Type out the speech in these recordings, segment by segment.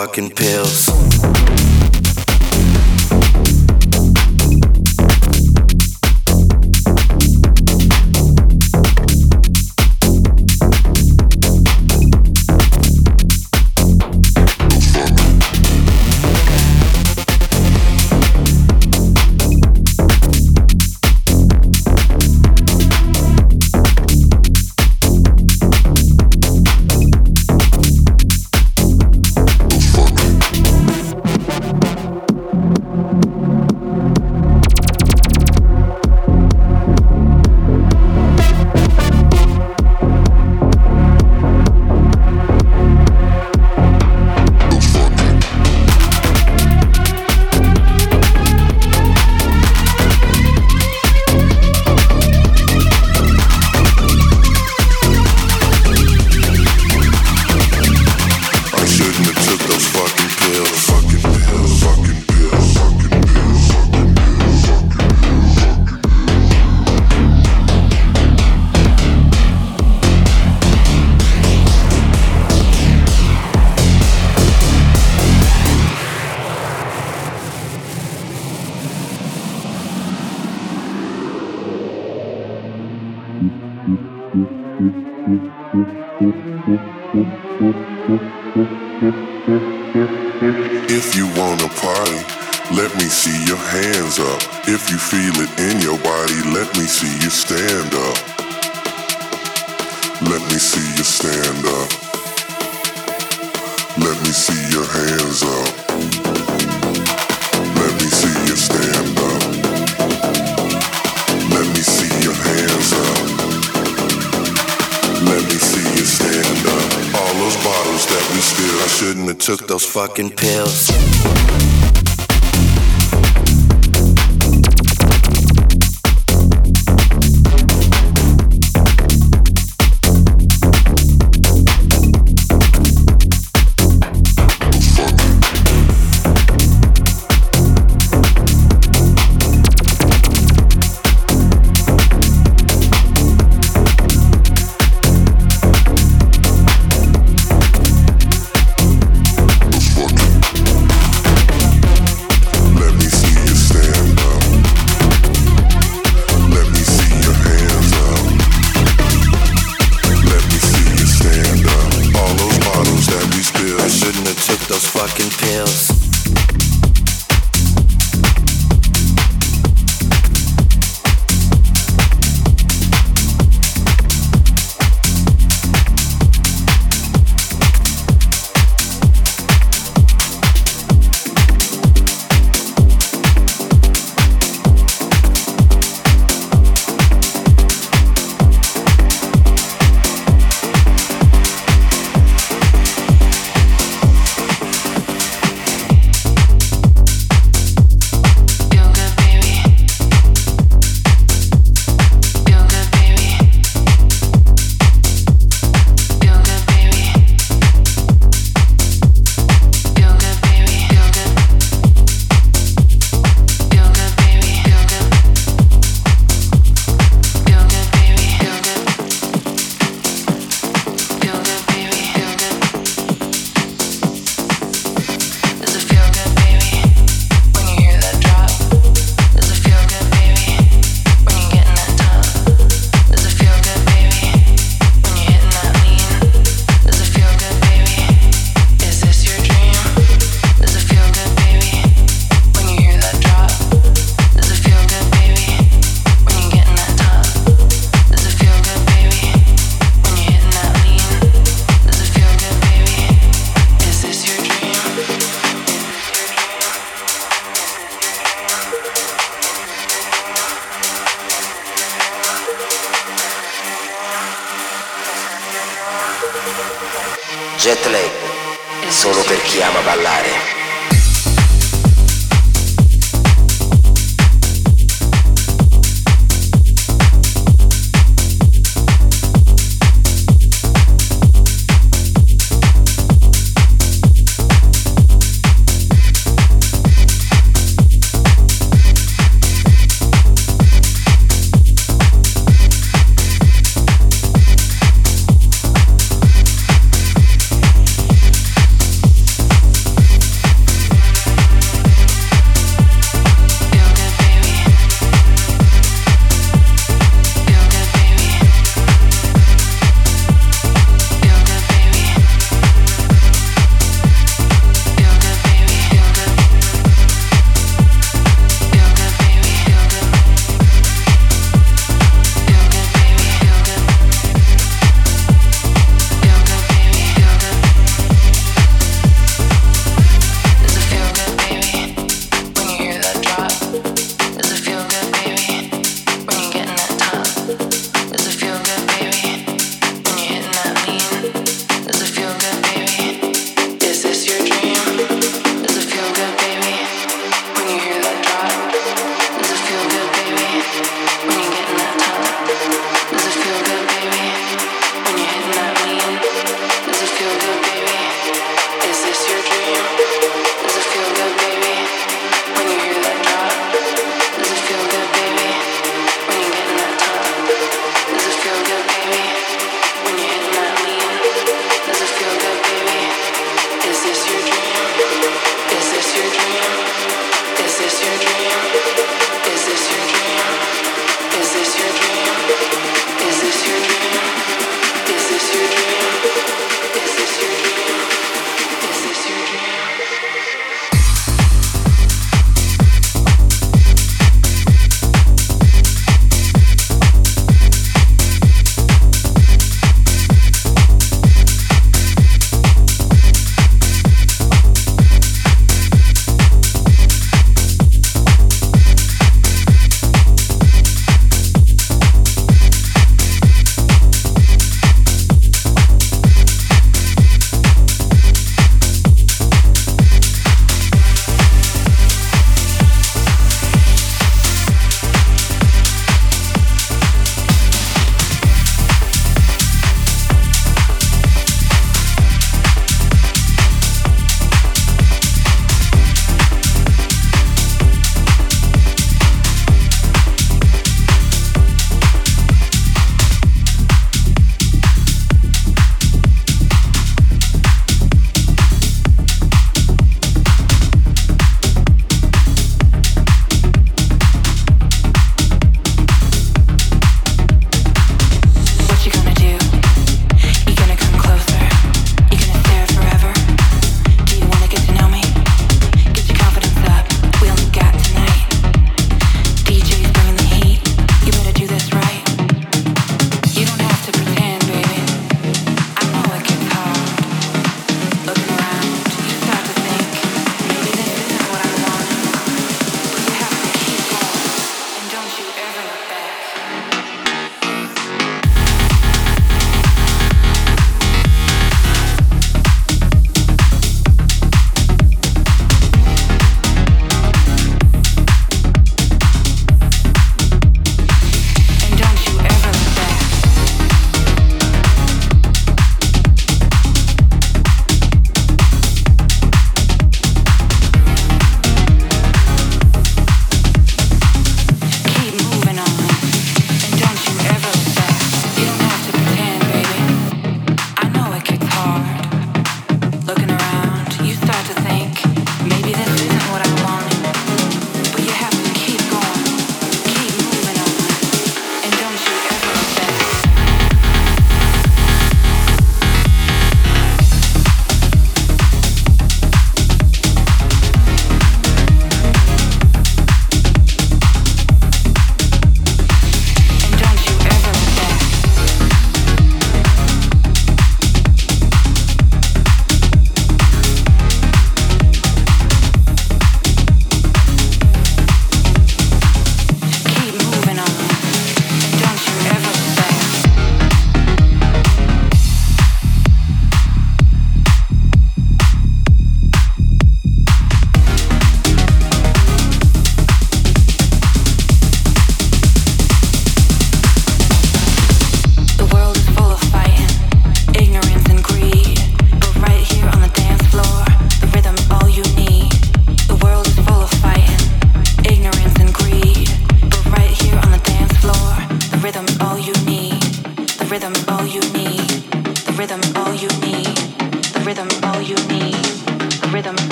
fucking pills. Fucking pills. pills.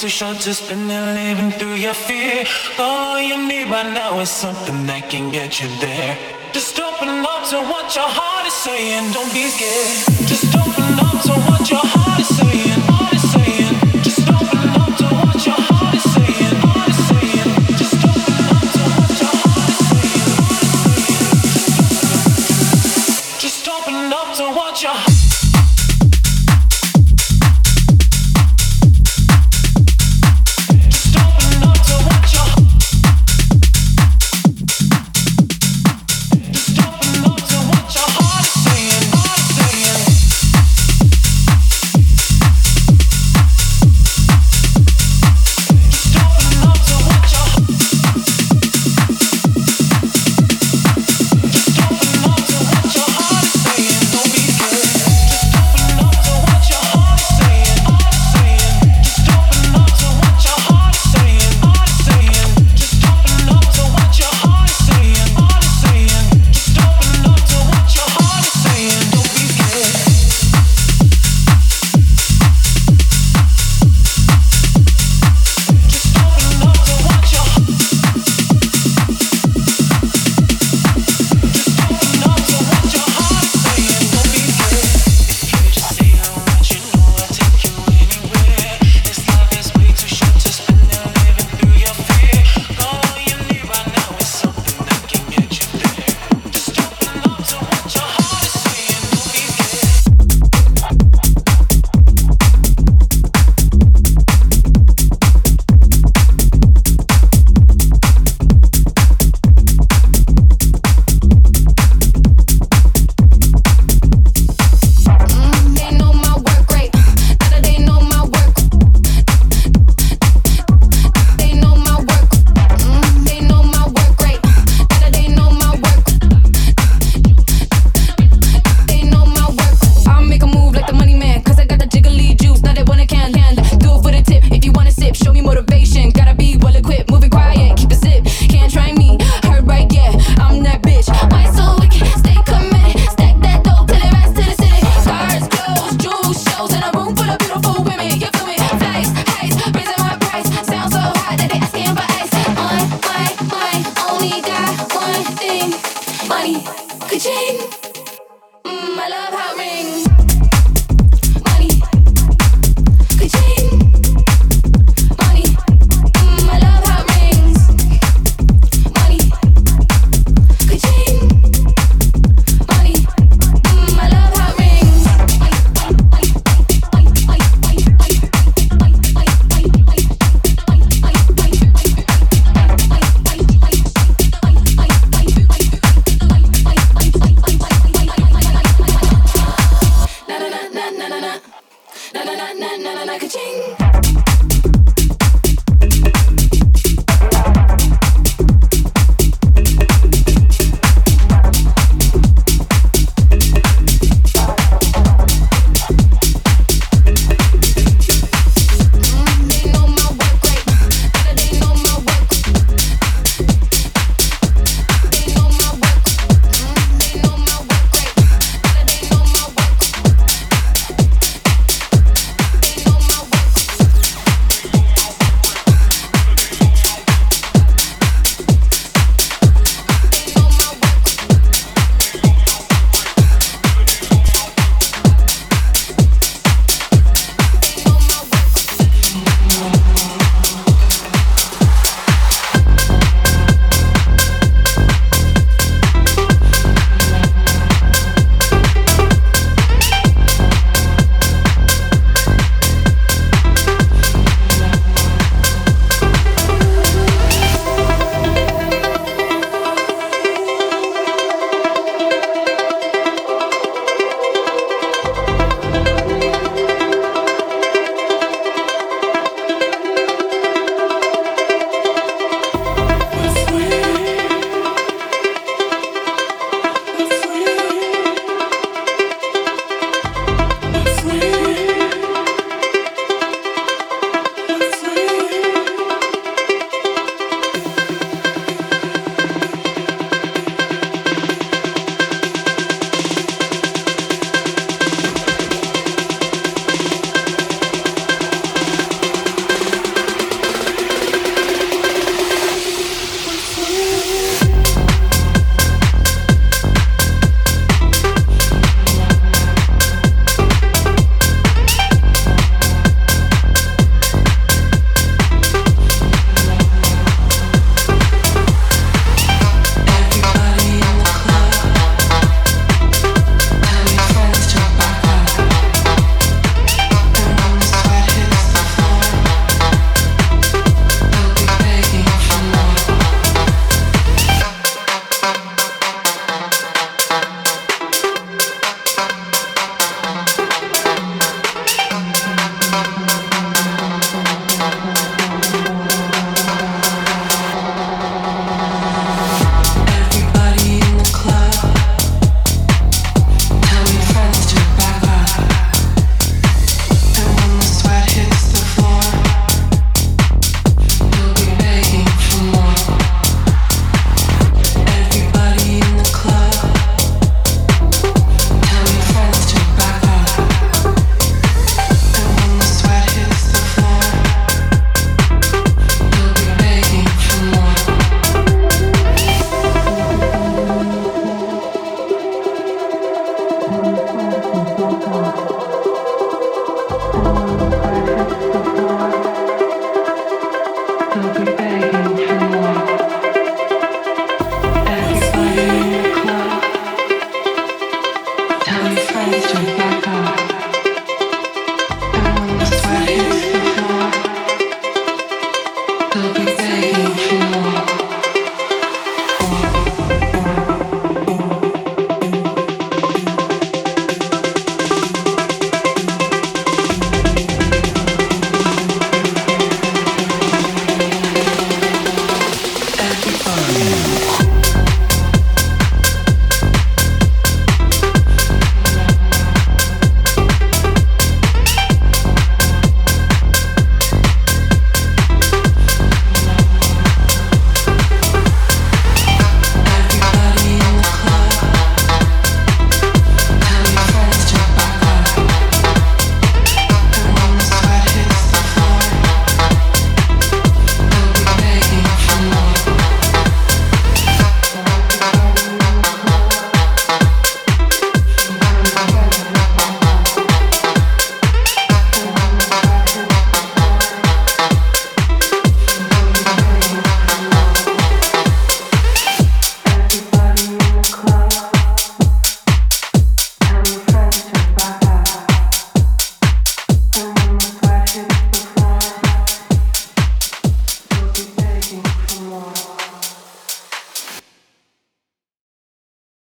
too short to spend it living through your fear. All you need right now is something that can get you there. Just open up to what your heart is saying. Don't be scared. Just open up to what your heart.